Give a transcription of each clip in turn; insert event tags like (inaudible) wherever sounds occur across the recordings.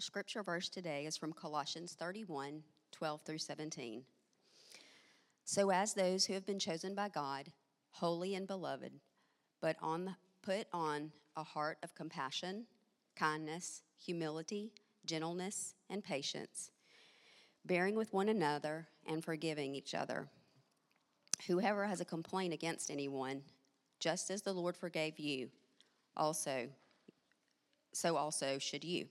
Scripture verse today is from Colossians 31 12 through 17. So, as those who have been chosen by God, holy and beloved, but on the, put on a heart of compassion, kindness, humility, gentleness, and patience, bearing with one another and forgiving each other. Whoever has a complaint against anyone, just as the Lord forgave you, also, so also should you.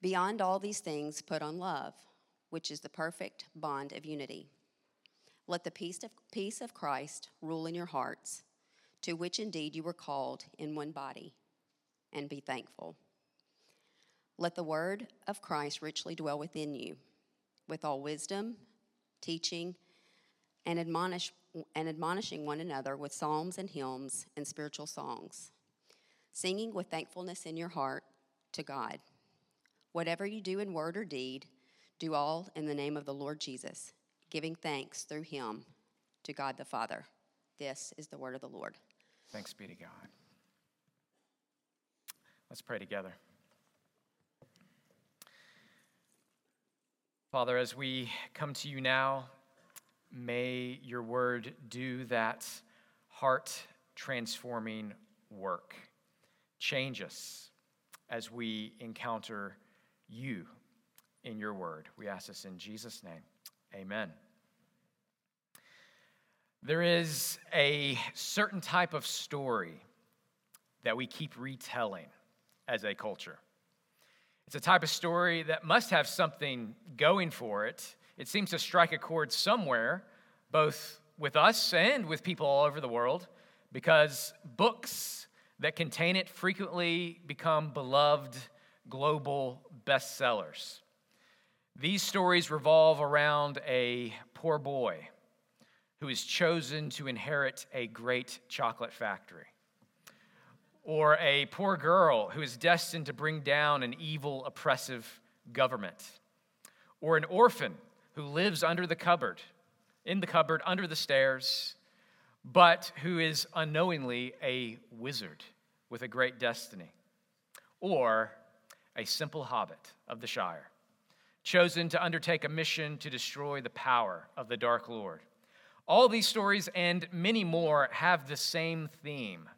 Beyond all these things, put on love, which is the perfect bond of unity. Let the peace of, peace of Christ rule in your hearts, to which indeed you were called in one body, and be thankful. Let the word of Christ richly dwell within you, with all wisdom, teaching, and, admonish, and admonishing one another with psalms and hymns and spiritual songs, singing with thankfulness in your heart to God. Whatever you do in word or deed, do all in the name of the Lord Jesus, giving thanks through him to God the Father. This is the word of the Lord. Thanks be to God. Let's pray together. Father, as we come to you now, may your word do that heart transforming work. Change us as we encounter you in your word. We ask this in Jesus' name. Amen. There is a certain type of story that we keep retelling as a culture. It's a type of story that must have something going for it. It seems to strike a chord somewhere, both with us and with people all over the world, because books that contain it frequently become beloved global bestsellers. These stories revolve around a poor boy who is chosen to inherit a great chocolate factory, or a poor girl who is destined to bring down an evil, oppressive government, or an orphan who lives under the cupboard, in the cupboard, under the stairs, but who is unknowingly a wizard with a great destiny, or a simple hobbit of the Shire, chosen to undertake a mission to destroy the power of the Dark Lord. All these stories and many more have the same theme.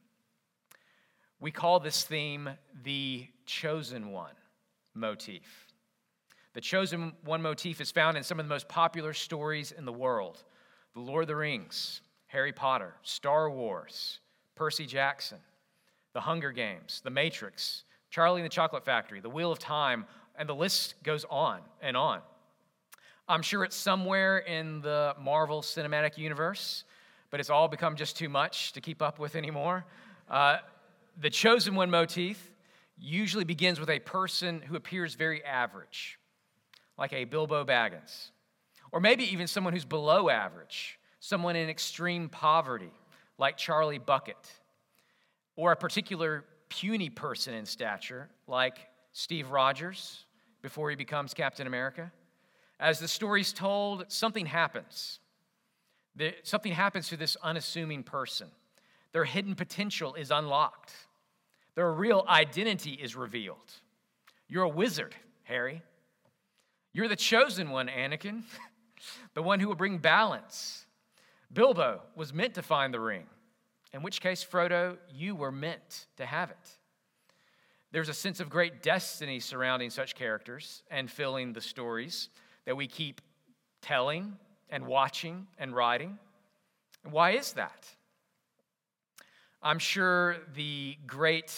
We call this theme the chosen one motif. The chosen one motif is found in some of the most popular stories in the world The Lord of the Rings, Harry Potter, Star Wars, Percy Jackson, The Hunger Games, The Matrix, Charlie and the Chocolate Factory, The Wheel of Time, and the list goes on and on. I'm sure it's somewhere in the Marvel Cinematic Universe, but it's all become just too much to keep up with anymore. Uh, the chosen one motif usually begins with a person who appears very average, like a Bilbo Baggins, or maybe even someone who's below average, someone in extreme poverty, like Charlie Bucket, or a particular puny person in stature, like Steve Rogers before he becomes Captain America. As the story's told, something happens. Something happens to this unassuming person. Their hidden potential is unlocked, their real identity is revealed. You're a wizard, Harry. You're the chosen one, Anakin, (laughs) the one who will bring balance. Bilbo was meant to find the ring. In which case, Frodo, you were meant to have it. There's a sense of great destiny surrounding such characters and filling the stories that we keep telling and watching and writing. Why is that? I'm sure the great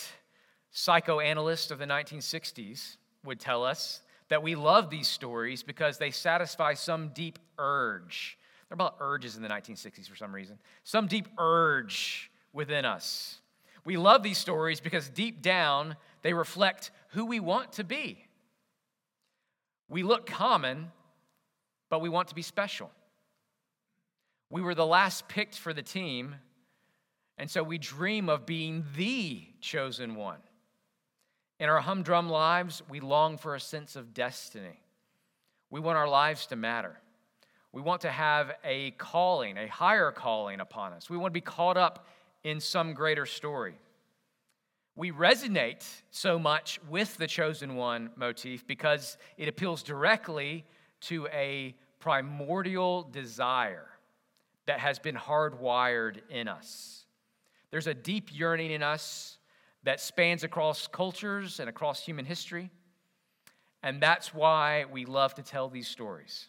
psychoanalyst of the 1960s would tell us that we love these stories because they satisfy some deep urge they're about urges in the 1960s for some reason. Some deep urge within us. We love these stories because deep down, they reflect who we want to be. We look common, but we want to be special. We were the last picked for the team, and so we dream of being the chosen one. In our humdrum lives, we long for a sense of destiny. We want our lives to matter. We want to have a calling, a higher calling upon us. We want to be caught up in some greater story. We resonate so much with the chosen one motif because it appeals directly to a primordial desire that has been hardwired in us. There's a deep yearning in us that spans across cultures and across human history. And that's why we love to tell these stories.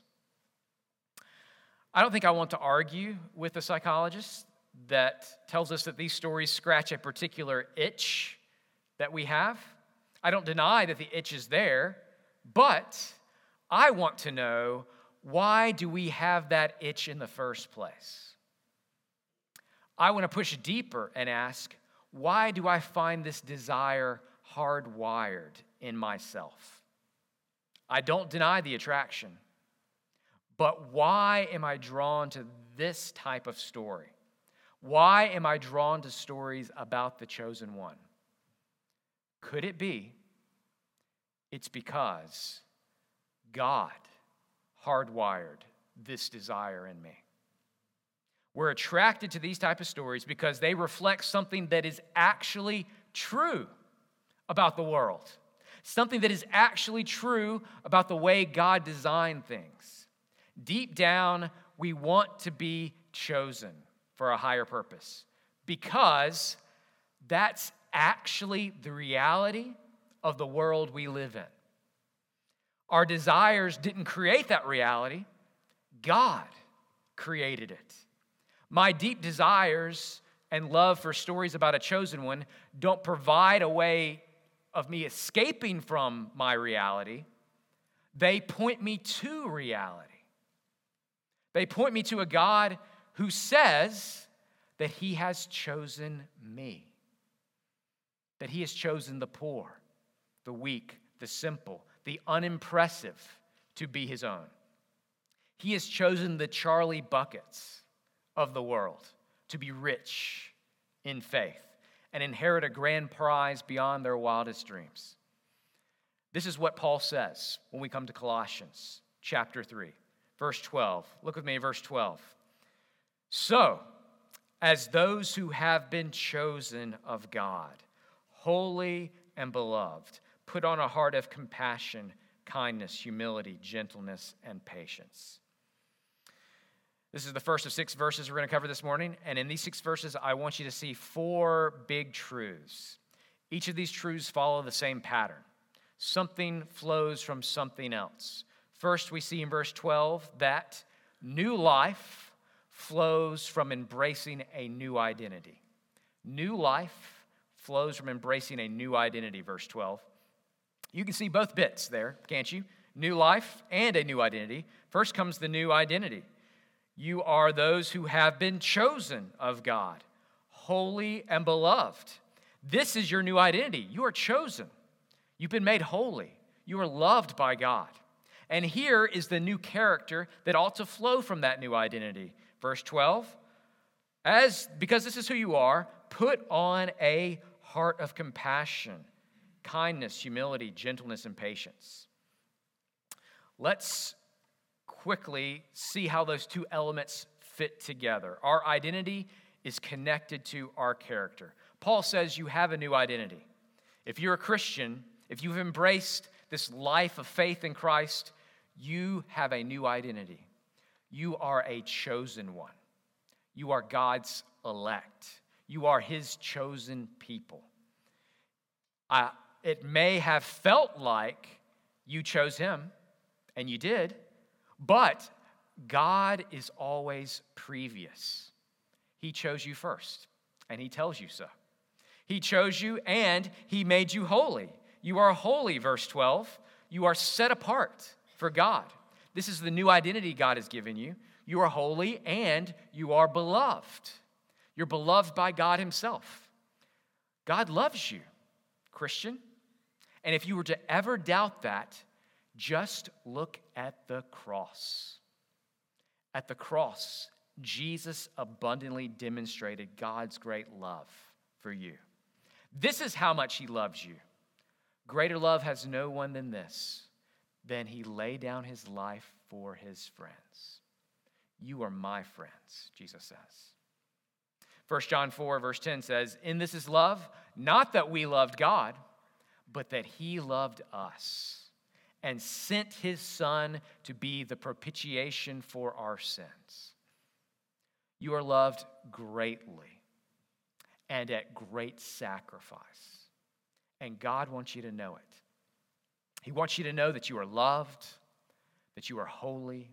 I don't think I want to argue with a psychologist that tells us that these stories scratch a particular itch that we have. I don't deny that the itch is there, but I want to know why do we have that itch in the first place? I want to push deeper and ask, why do I find this desire hardwired in myself? I don't deny the attraction, but why am I drawn to this type of story? Why am I drawn to stories about the chosen one? Could it be it's because God hardwired this desire in me? We're attracted to these type of stories because they reflect something that is actually true about the world. Something that is actually true about the way God designed things. Deep down, we want to be chosen for a higher purpose because that's actually the reality of the world we live in. Our desires didn't create that reality, God created it. My deep desires and love for stories about a chosen one don't provide a way of me escaping from my reality. They point me to reality. They point me to a God who says that He has chosen me, that He has chosen the poor, the weak, the simple, the unimpressive to be His own. He has chosen the Charlie Buckets of the world to be rich in faith and inherit a grand prize beyond their wildest dreams. This is what Paul says when we come to Colossians chapter 3, verse 12. Look with me, verse 12. So, as those who have been chosen of God, holy and beloved, put on a heart of compassion, kindness, humility, gentleness, and patience this is the first of six verses we're going to cover this morning. And in these six verses, I want you to see four big truths. Each of these truths follow the same pattern something flows from something else. First, we see in verse 12 that new life flows from embracing a new identity. New life flows from embracing a new identity, verse 12. You can see both bits there, can't you? New life and a new identity. First comes the new identity. You are those who have been chosen of God, holy and beloved. This is your new identity. You are chosen. You've been made holy. You are loved by God. And here is the new character that ought to flow from that new identity. Verse 12 As because this is who you are, put on a heart of compassion, kindness, humility, gentleness, and patience. Let's quickly see how those two elements fit together. Our identity is connected to our character. Paul says you have a new identity. If you're a Christian, if you've embraced this life of faith in Christ, you have a new identity. You are a chosen one. You are God's elect. You are His chosen people. Uh, it may have felt like you chose Him, and you did, but God is always previous. He chose you first, and He tells you so. He chose you, and He made you holy. You are holy, verse 12. You are set apart for God. This is the new identity God has given you. You are holy, and you are beloved. You're beloved by God Himself. God loves you, Christian. And if you were to ever doubt that, just look at the cross. At the cross, Jesus abundantly demonstrated God's great love for you. This is how much He loves you. Greater love has no one than this, than He lay down His life for His friends. You are my friends, Jesus says. 1 John 4, verse 10 says, In this is love, not that we loved God, but that he loved us and sent his Son to be the propitiation for our sins. You are loved greatly and at great sacrifice. And God wants you to know it. He wants you to know that you are loved, that you are holy,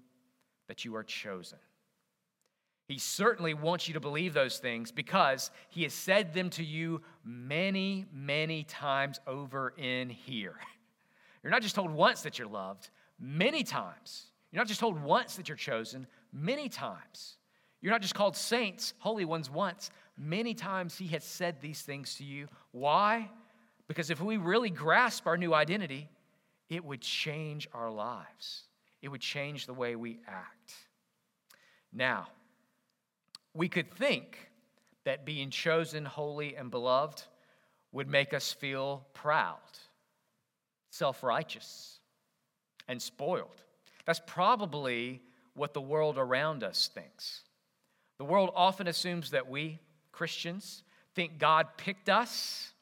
that you are chosen. He certainly wants you to believe those things because he has said them to you many, many times over in here. (laughs) You're not just told once that you're loved, many times. You're not just told once that you're chosen, many times. You're not just called saints, holy ones once. Many times he has said these things to you. Why? Because if we really grasp our new identity, it would change our lives, it would change the way we act. Now, we could think that being chosen, holy, and beloved would make us feel proud, self righteous, and spoiled. That's probably what the world around us thinks. The world often assumes that we, Christians, think God picked us,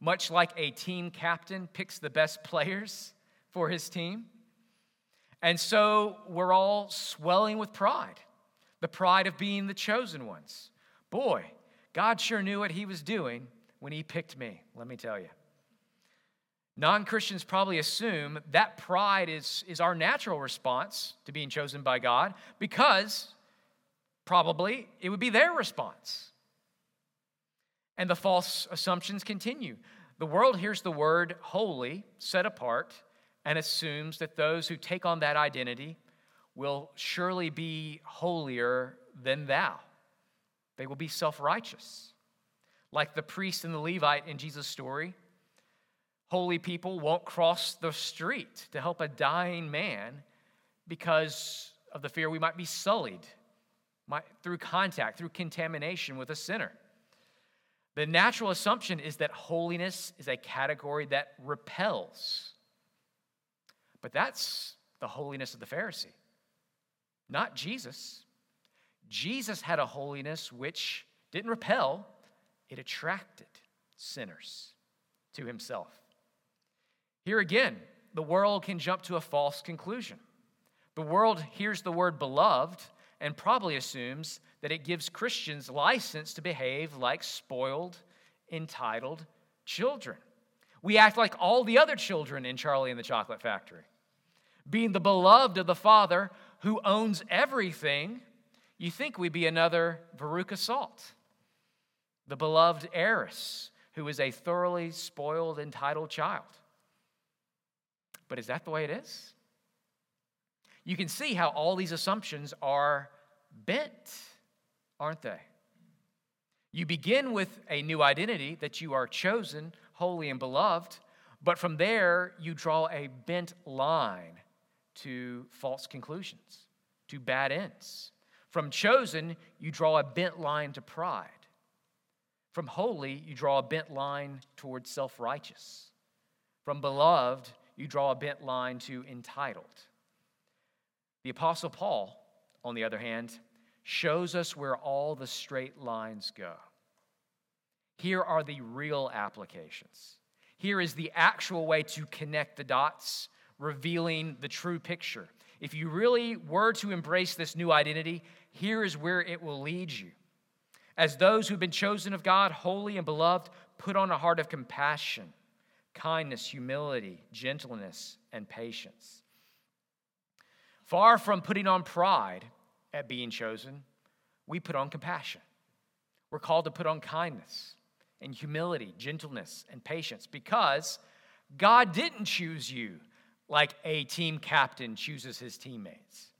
much like a team captain picks the best players for his team. And so we're all swelling with pride the pride of being the chosen ones. Boy, God sure knew what he was doing when he picked me, let me tell you. Non Christians probably assume that pride is, is our natural response to being chosen by God because probably it would be their response. And the false assumptions continue. The world hears the word holy, set apart, and assumes that those who take on that identity will surely be holier than thou. They will be self righteous. Like the priest and the Levite in Jesus' story, holy people won't cross the street to help a dying man because of the fear we might be sullied through contact, through contamination with a sinner. The natural assumption is that holiness is a category that repels. But that's the holiness of the Pharisee not Jesus. Jesus had a holiness which didn't repel, it attracted sinners to himself. Here again, the world can jump to a false conclusion. The world hears the word beloved and probably assumes that it gives Christians license to behave like spoiled, entitled children. We act like all the other children in Charlie and the Chocolate Factory. Being the beloved of the Father, who owns everything, you think we'd be another Veruca Salt, the beloved heiress who is a thoroughly spoiled, entitled child. But is that the way it is? You can see how all these assumptions are bent, aren't they? You begin with a new identity that you are chosen, holy, and beloved, but from there you draw a bent line to false conclusions, to bad ends. From chosen, you draw a bent line to pride. From holy, you draw a bent line towards self righteous. From beloved, you draw a bent line to entitled. The Apostle Paul, on the other hand, shows us where all the straight lines go. Here are the real applications. Here is the actual way to connect the dots revealing the true picture. If you really were to embrace this new identity, here is where it will lead you. As those who've been chosen of God, holy and beloved, put on a heart of compassion, kindness, humility, gentleness, and patience. Far from putting on pride at being chosen, we put on compassion. We're called to put on kindness and humility, gentleness, and patience because God didn't choose you like a team captain chooses his teammates.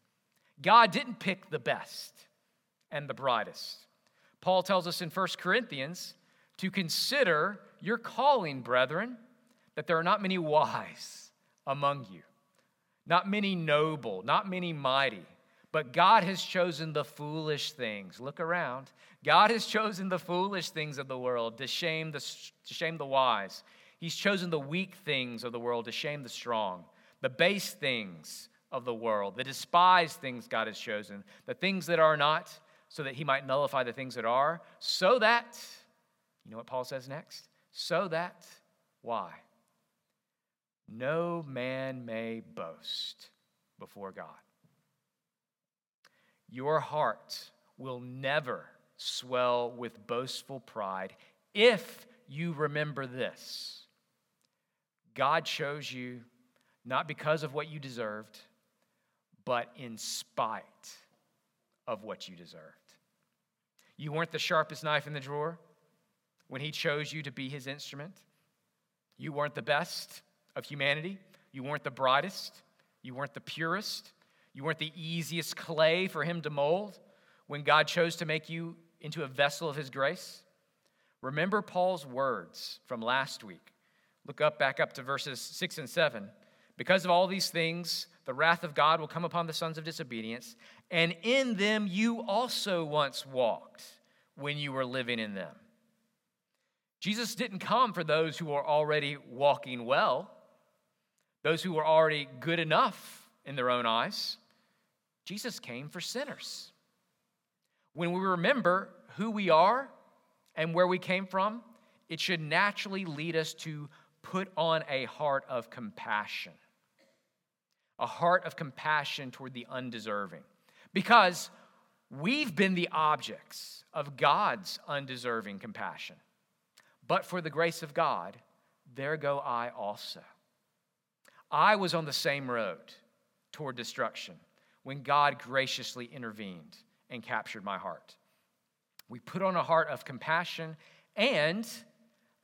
God didn't pick the best and the brightest. Paul tells us in 1 Corinthians to consider your calling, brethren, that there are not many wise among you, not many noble, not many mighty, but God has chosen the foolish things. Look around. God has chosen the foolish things of the world to shame the, to shame the wise. He's chosen the weak things of the world to shame the strong the base things of the world, the despised things God has chosen, the things that are not so that he might nullify the things that are, so that, you know what Paul says next? So that, why? No man may boast before God. Your heart will never swell with boastful pride if you remember this God chose you not because of what you deserved, but in spite of what you deserved. You weren't the sharpest knife in the drawer when He chose you to be His instrument. You weren't the best of humanity. You weren't the brightest. You weren't the purest. You weren't the easiest clay for Him to mold when God chose to make you into a vessel of His grace. Remember Paul's words from last week. Look up back up to verses 6 and 7. Because of all these things, the wrath of God will come upon the sons of disobedience, and in them you also once walked when you were living in them. Jesus didn't come for those who are already walking well, those who were already good enough in their own eyes. Jesus came for sinners. When we remember who we are and where we came from, it should naturally lead us to put on a heart of compassion. A heart of compassion toward the undeserving. Because we've been the objects of God's undeserving compassion. But for the grace of God, there go I also. I was on the same road toward destruction when God graciously intervened and captured my heart. We put on a heart of compassion and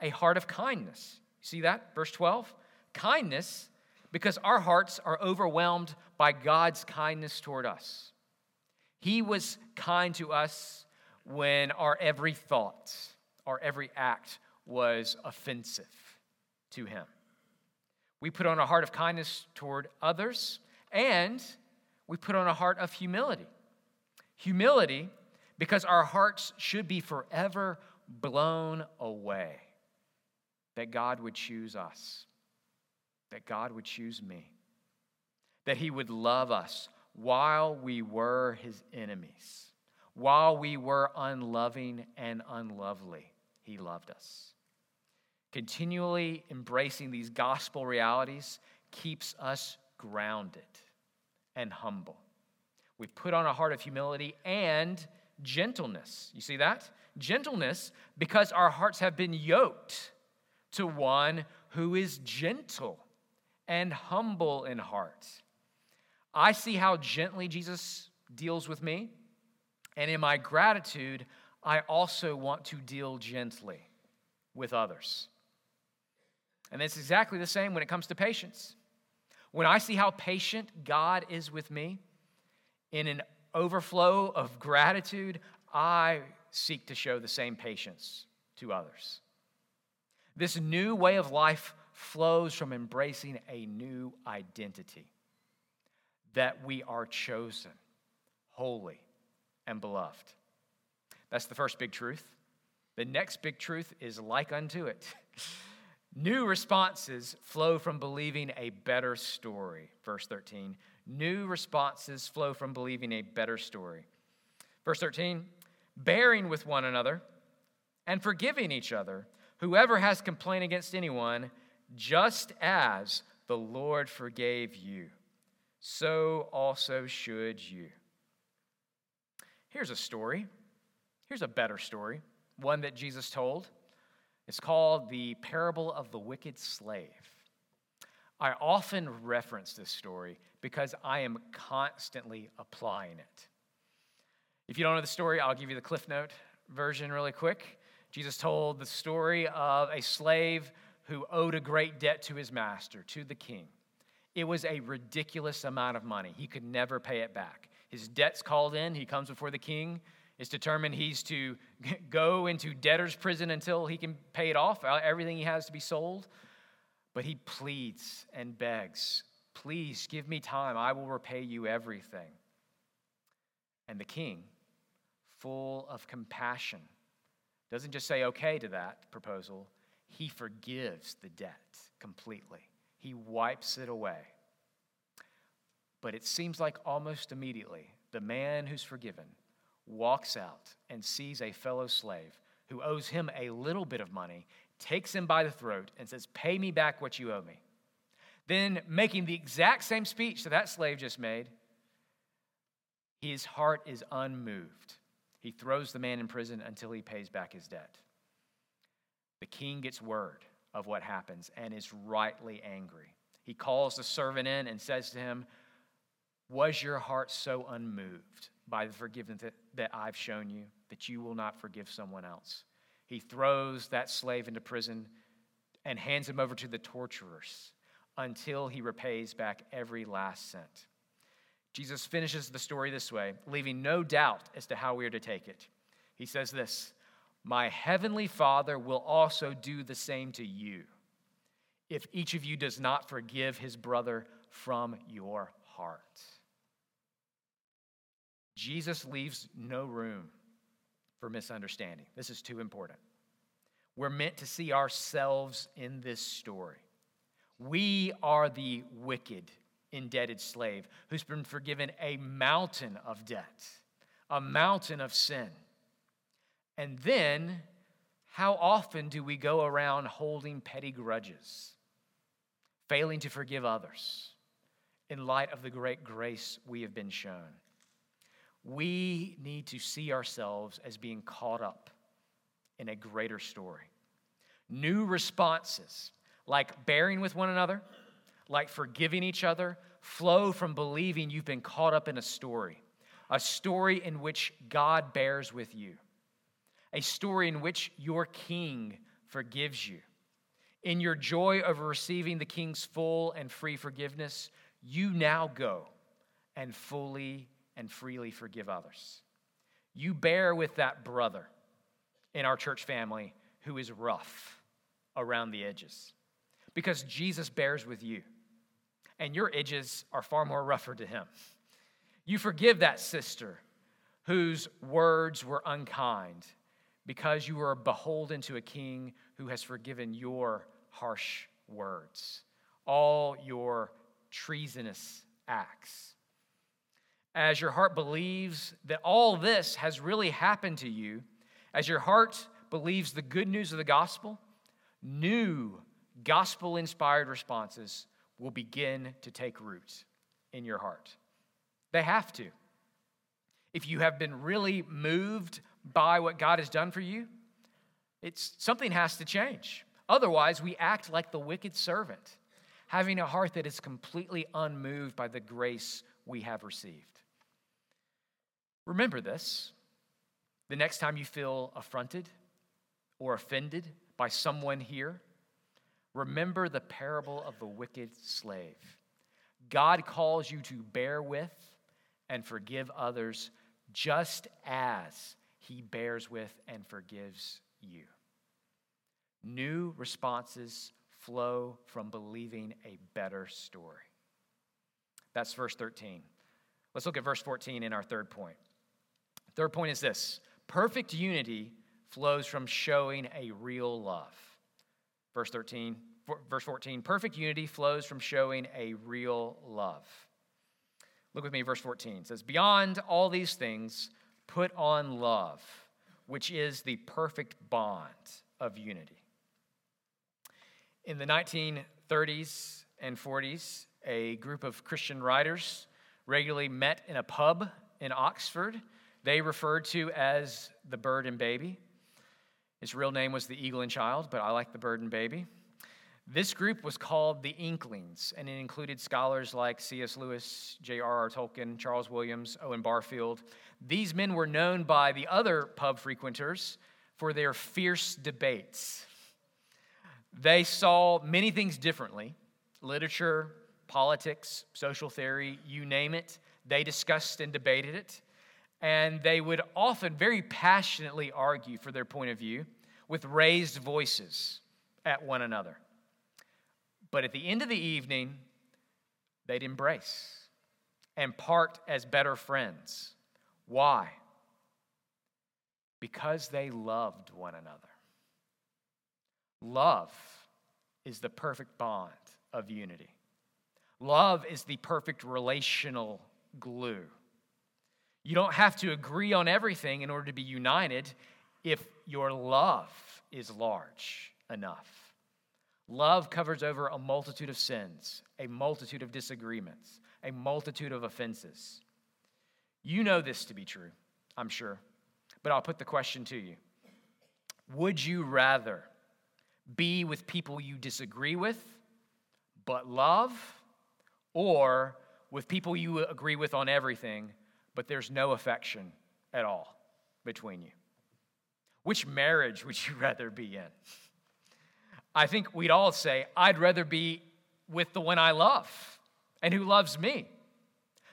a heart of kindness. See that? Verse 12? Kindness, because our hearts are overwhelmed by God's kindness toward us. He was kind to us when our every thought, our every act was offensive to Him. We put on a heart of kindness toward others, and we put on a heart of humility. Humility, because our hearts should be forever blown away that God would choose us, that God would choose me, that He would love us while we were His enemies, while we were unloving and unlovely. He loved us. Continually embracing these gospel realities keeps us grounded and humble. We've put on a heart of humility and gentleness. You see that? Gentleness because our hearts have been yoked to one who is gentle and humble in heart. I see how gently Jesus deals with me, and in my gratitude, I also want to deal gently with others. And it's exactly the same when it comes to patience. When I see how patient God is with me, in an overflow of gratitude, I seek to show the same patience to others. This new way of life flows from embracing a new identity that we are chosen, holy, and beloved. That's the first big truth. The next big truth is like unto it. (laughs) New responses flow from believing a better story. Verse 13. New responses flow from believing a better story. Verse 13. Bearing with one another and forgiving each other Whoever has complaint against anyone, just as the Lord forgave you, so also should you. Here's a story. Here's a better story, one that Jesus told. It's called the parable of the wicked slave. I often reference this story because I am constantly applying it. If you don't know the story, I'll give you the Cliff Note version really quick. Jesus told the story of a slave who owed a great debt to his master, to the king. It was a ridiculous amount of money. He could never pay it back. His debt's called in. He comes before the king. It's determined he's to (laughs) go into debtor's prison until he can pay it off, uh, everything he has to be sold. But he pleads and begs, Please give me time. I will repay you everything. And the king, full of compassion, doesn't just say okay to that proposal, he forgives the debt completely. He wipes it away. But it seems like almost immediately, the man who's forgiven walks out and sees a fellow slave who owes him a little bit of money, takes him by the throat, and says, Pay me back what you owe me. Then, making the exact same speech that that slave just made, his heart is unmoved. He throws the man in prison until he pays back his debt. The king gets word of what happens and is rightly angry. He calls the servant in and says to him, Was your heart so unmoved by the forgiveness that I've shown you that you will not forgive someone else? He throws that slave into prison and hands him over to the torturers until he repays back every last cent. Jesus finishes the story this way, leaving no doubt as to how we are to take it. He says this My heavenly Father will also do the same to you if each of you does not forgive his brother from your heart. Jesus leaves no room for misunderstanding. This is too important. We're meant to see ourselves in this story. We are the wicked, indebted slave who's been forgiven a mountain of debt, a mountain of sin. And then, how often do we go around holding petty grudges, failing to forgive others in light of the great grace we have been shown? We need to see ourselves as being caught up in a greater story. New responses, like bearing with one another, like forgiving each other, flow from believing you've been caught up in a story, a story in which God bears with you, a story in which your king forgives you. In your joy over receiving the king's full and free forgiveness, you now go and fully and freely forgive others. You bear with that brother in our church family who is rough around the edges because Jesus bears with you, and your edges are far more rougher to him. You forgive that sister whose words were unkind because you are beholden to a king who has forgiven your harsh words, all your treasonous acts as your heart believes that all this has really happened to you, as your heart believes the good news of the gospel, new gospel inspired responses will begin to take root in your heart. They have to. If you have been really moved by what God has done for you, it's something has to change. Otherwise, we act like the wicked servant, having a heart that is completely unmoved by the grace we have received. Remember this the next time you feel affronted or offended by someone here, remember the parable of the wicked slave. God calls you to bear with and forgive others just as he bears with and forgives you. New responses flow from believing a better story. That's verse 13. Let's look at verse 14 in our third point. Third point is this perfect unity flows from showing a real love. Verse 13, verse 14, perfect unity flows from showing a real love. Look with me, verse 14 it says, Beyond all these things, put on love, which is the perfect bond of unity. In the 1930s and 40s, a group of Christian writers regularly met in a pub in Oxford they referred to as the bird and baby. Its real name was the eagle and child, but I like the bird and baby. This group was called the Inklings, and it included scholars like C.S. Lewis, J.R.R. Tolkien, Charles Williams, Owen Barfield. These men were known by the other pub frequenters for their fierce debates. They saw many things differently literature, politics, social theory, you name it. They discussed and debated it and they would often very passionately argue for their point of view with raised voices at one another. But at the end of the evening, they'd embrace and part as better friends. Why? Because they loved one another. Love is the perfect bond of unity. Love is the perfect relational glue. You don't have to agree on everything in order to be united if your love is large enough. Love covers over a multitude of sins, a multitude of disagreements, a multitude of offenses. You know this to be true, I'm sure, but I'll put the question to you Would you rather be with people you disagree with but love, or with people you agree with on everything but there's no affection at all between you? Which marriage would you (laughs) rather be in? I think we'd all say, I'd rather be with the one I love and who loves me.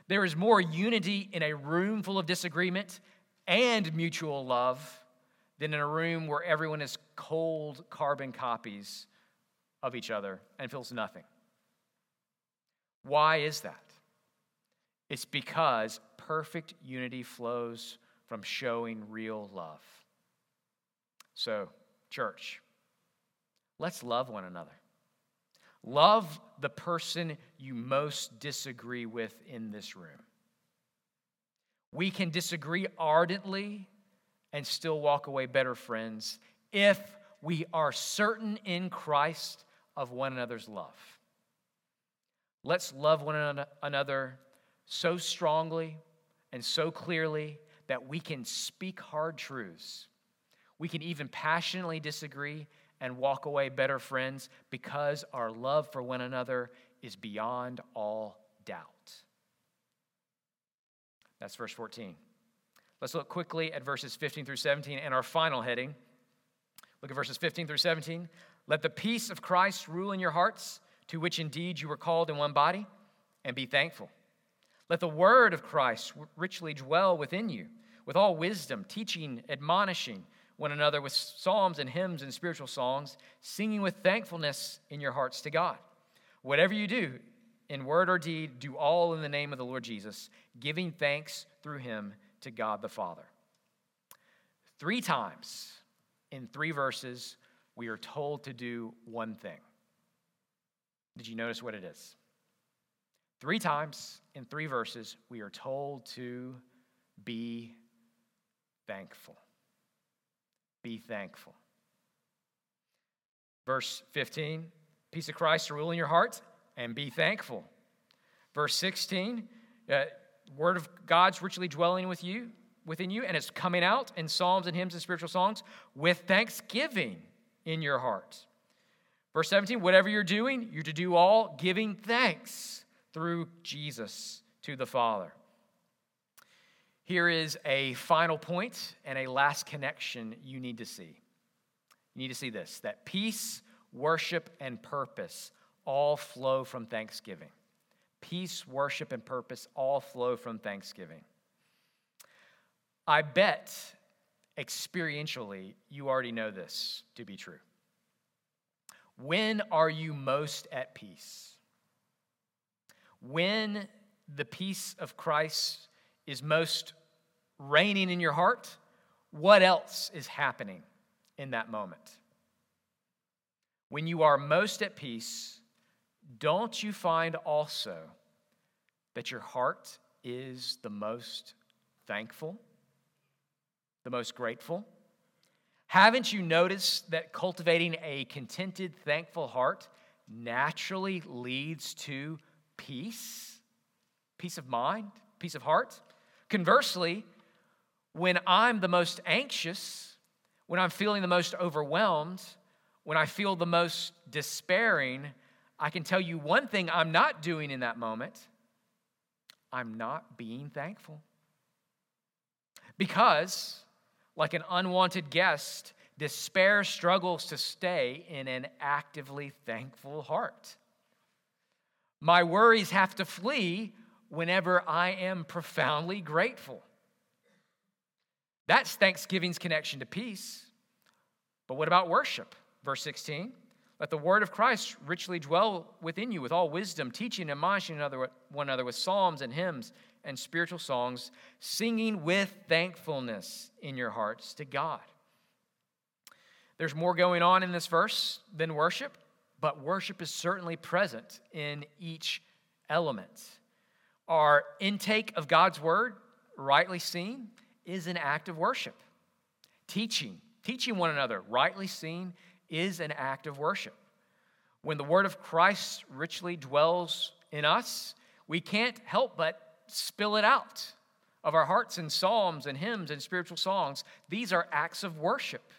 There is more unity in a room full of disagreement and mutual love than in a room where everyone is cold carbon copies of each other and feels nothing. Why is that? It's because perfect unity flows from showing real love. So, church, let's love one another. Love the person you most disagree with in this room. We can disagree ardently and still walk away better friends if we are certain in Christ of one another's love. Let's love one another so strongly and so clearly that we can speak hard truths. We can even passionately disagree and walk away better friends because our love for one another is beyond all doubt. That's verse 14. Let's look quickly at verses 15 through 17 and our final heading. Look at verses 15 through 17. Let the peace of Christ rule in your hearts, to which indeed you were called in one body, and be thankful. Let the word of Christ richly dwell within you, with all wisdom, teaching, admonishing one another with psalms and hymns and spiritual songs, singing with thankfulness in your hearts to God. Whatever you do, in word or deed, do all in the name of the Lord Jesus, giving thanks through him to God the Father. Three times in three verses, we are told to do one thing. Did you notice what it is? Three times in three verses, we are told to be thankful. Be thankful. Verse 15, peace of Christ to rule in your heart and be thankful. Verse 16, uh, word of God's richly dwelling with you, within you, and it's coming out in psalms and hymns and spiritual songs with thanksgiving in your heart. Verse 17, whatever you're doing, you're to do all giving thanks through Jesus to the Father. Here is a final point and a last connection you need to see. You need to see this that peace, worship, and purpose all flow from thanksgiving. Peace, worship, and purpose all flow from thanksgiving. I bet experientially you already know this to be true. When are you most at peace? When the peace of Christ is most reigning in your heart, what else is happening in that moment? When you are most at peace, don't you find also that your heart is the most thankful, the most grateful? Haven't you noticed that cultivating a contented, thankful heart naturally leads to peace? Peace of mind, peace of heart? Conversely, when I'm the most anxious, when I'm feeling the most overwhelmed, when I feel the most despairing, I can tell you one thing I'm not doing in that moment I'm not being thankful. Because, like an unwanted guest, despair struggles to stay in an actively thankful heart. My worries have to flee whenever I am profoundly grateful. That's Thanksgiving's connection to peace. But what about worship? Verse 16 Let the word of Christ richly dwell within you with all wisdom, teaching and admonishing one another with psalms and hymns and spiritual songs, singing with thankfulness in your hearts to God. There's more going on in this verse than worship, but worship is certainly present in each element. Our intake of God's word rightly seen, is an act of worship. Teaching, teaching one another, rightly seen, is an act of worship. When the word of Christ richly dwells in us, we can't help but spill it out of our hearts in psalms and hymns and spiritual songs. These are acts of worship.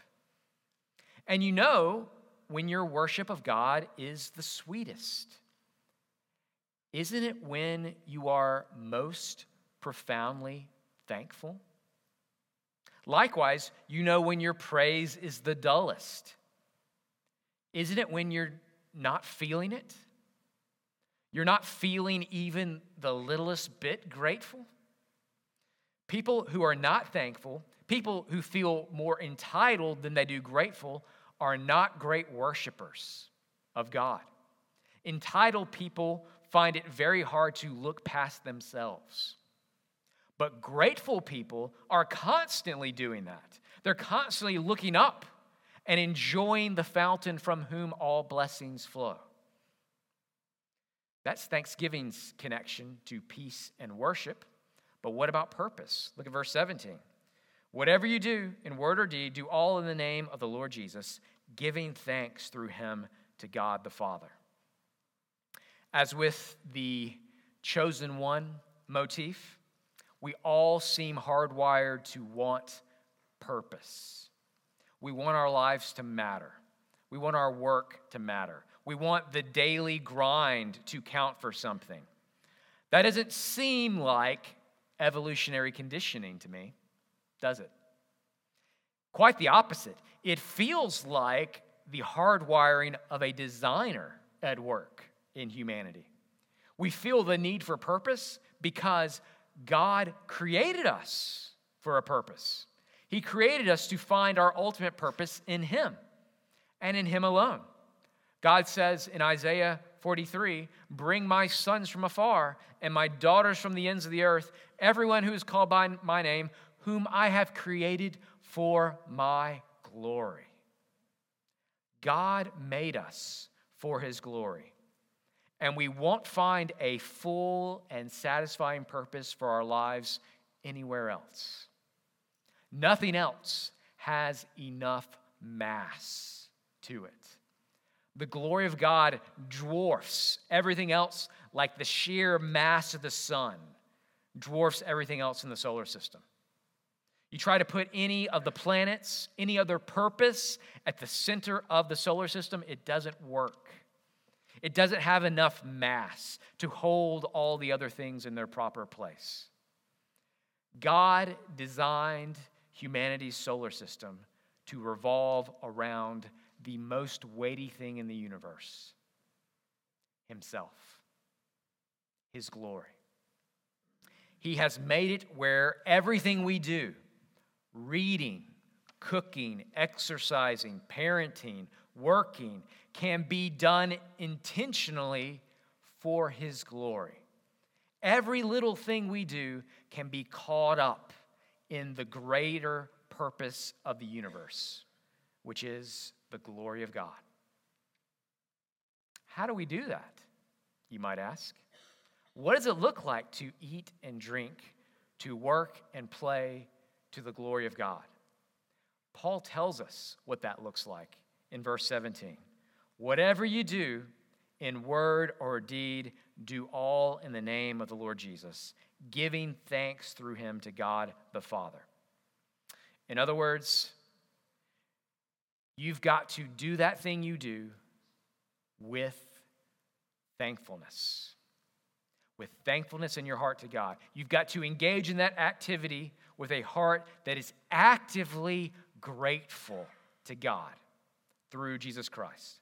And you know when your worship of God is the sweetest. Isn't it when you are most profoundly thankful? Likewise, you know when your praise is the dullest. Isn't it when you're not feeling it? You're not feeling even the littlest bit grateful? People who are not thankful, people who feel more entitled than they do grateful, are not great worshipers of God. Entitled people find it very hard to look past themselves. But grateful people are constantly doing that. They're constantly looking up and enjoying the fountain from whom all blessings flow. That's Thanksgiving's connection to peace and worship. But what about purpose? Look at verse 17. Whatever you do in word or deed, do all in the name of the Lord Jesus, giving thanks through him to God the Father. As with the chosen one motif, we all seem hardwired to want purpose. We want our lives to matter. We want our work to matter. We want the daily grind to count for something. That doesn't seem like evolutionary conditioning to me, does it? Quite the opposite. It feels like the hardwiring of a designer at work in humanity. We feel the need for purpose because God created us for a purpose. He created us to find our ultimate purpose in Him and in Him alone. God says in Isaiah 43 Bring my sons from afar and my daughters from the ends of the earth, everyone who is called by my name, whom I have created for my glory. God made us for his glory. And we won't find a full and satisfying purpose for our lives anywhere else. Nothing else has enough mass to it. The glory of God dwarfs everything else like the sheer mass of the sun dwarfs everything else in the solar system. You try to put any of the planets, any other purpose at the center of the solar system, it doesn't work. It doesn't have enough mass to hold all the other things in their proper place. God designed humanity's solar system to revolve around the most weighty thing in the universe Himself, His glory. He has made it where everything we do, reading, cooking, exercising, parenting, working, can be done intentionally for His glory. Every little thing we do can be caught up in the greater purpose of the universe, which is the glory of God. How do we do that? You might ask. What does it look like to eat and drink, to work and play to the glory of God? Paul tells us what that looks like in verse 17. Whatever you do, in word or deed, do all in the name of the Lord Jesus, giving thanks through him to God the Father. In other words, You've got to do that thing you do with thankfulness. With thankfulness in your heart to God. You've got to engage in that activity with a heart that is actively grateful to God through Jesus Christ.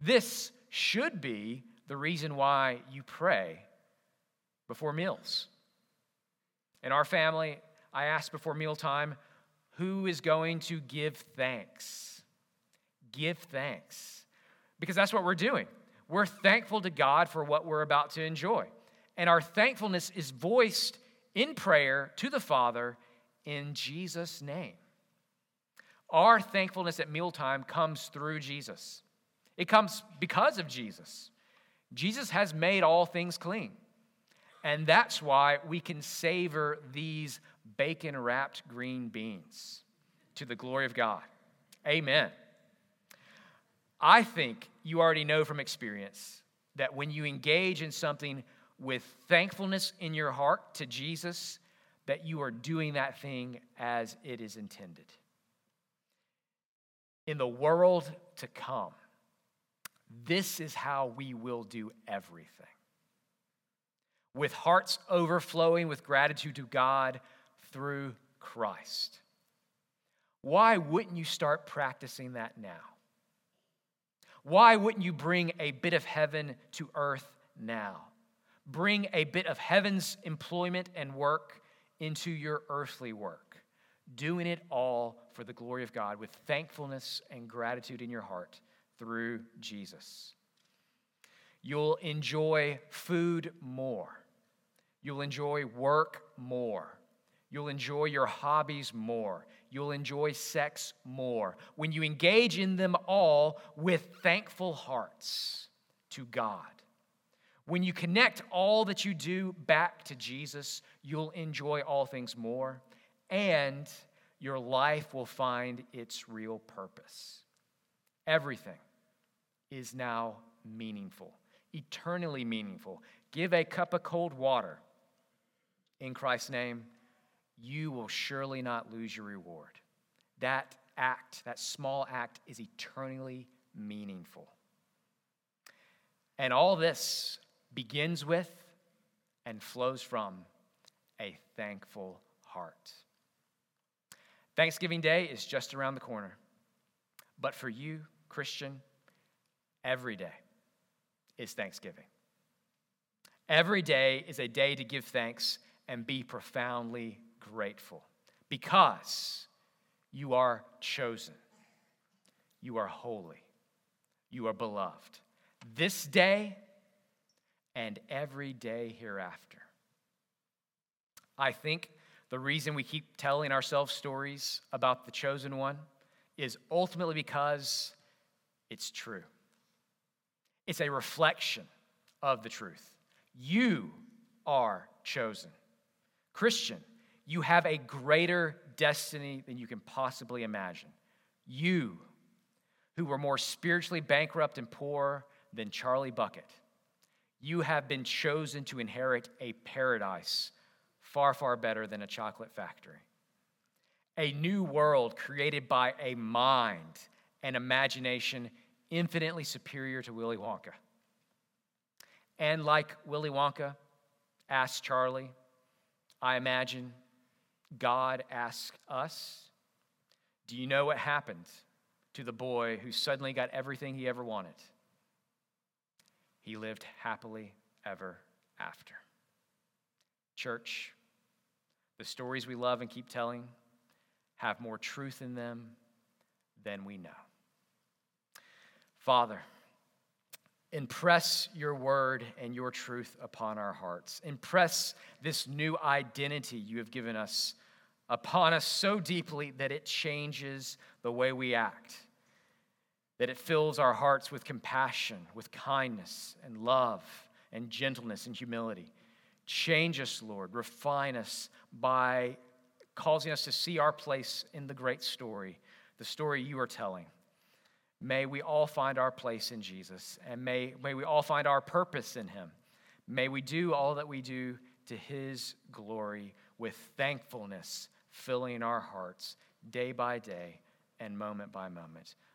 This should be the reason why you pray before meals. In our family, I ask before mealtime, who is going to give thanks? give thanks. Because that's what we're doing. We're thankful to God for what we're about to enjoy. And our thankfulness is voiced in prayer to the Father in Jesus' name. Our thankfulness at mealtime comes through Jesus, it comes because of Jesus. Jesus has made all things clean. And that's why we can savor these bacon wrapped green beans to the glory of God. Amen. I think you already know from experience that when you engage in something with thankfulness in your heart to Jesus, that you are doing that thing as it is intended. In the world to come, this is how we will do everything. With hearts overflowing with gratitude to God through Christ. Why wouldn't you start practicing that now? Why wouldn't you bring a bit of heaven to earth now? Bring a bit of heaven's employment and work into your earthly work, doing it all for the glory of God with thankfulness and gratitude in your heart through Jesus. You'll enjoy food more. You'll enjoy work more. You'll enjoy your hobbies more. You'll enjoy sex more when you engage in them all with thankful hearts to God. When you connect all that you do back to Jesus, you'll enjoy all things more, and your life will find its real purpose. Everything is now meaningful, eternally meaningful. Give a cup of cold water in Christ's name you will surely not lose your reward. That act, that small act, is eternally meaningful. And all this begins with and flows from a thankful heart. Thanksgiving Day is just around the corner. But for you, Christian, every day is Thanksgiving. Every day is a day to give thanks and be profoundly grateful because you are chosen, you are holy, you are beloved. This day and every day hereafter. I think the reason we keep telling ourselves stories about the chosen one is ultimately because it's true. It's a reflection of the truth. You are chosen. Christian, you have a greater destiny than you can possibly imagine. You, who were more spiritually bankrupt and poor than Charlie Bucket, you have been chosen to inherit a paradise far, far better than a chocolate factory. A new world created by a mind and imagination infinitely superior to Willy Wonka. And like Willy Wonka asked Charlie, I imagine God asked us Do you know what happened to the boy who suddenly got everything he ever wanted? He lived happily ever after. Church, the stories we love and keep telling have more truth in them than we know. Father, Impress your word and your truth upon our hearts. Impress this new identity you have given us upon us so deeply that it changes the way we act, that it fills our hearts with compassion, with kindness and love and gentleness and humility. Change us, Lord. Refine us by causing us to see our place in the great story, the story you are telling. May we all find our place in Jesus, and may, may we all find our purpose in Him. May we do all that we do to His glory with thankfulness filling our hearts day by day and moment by moment.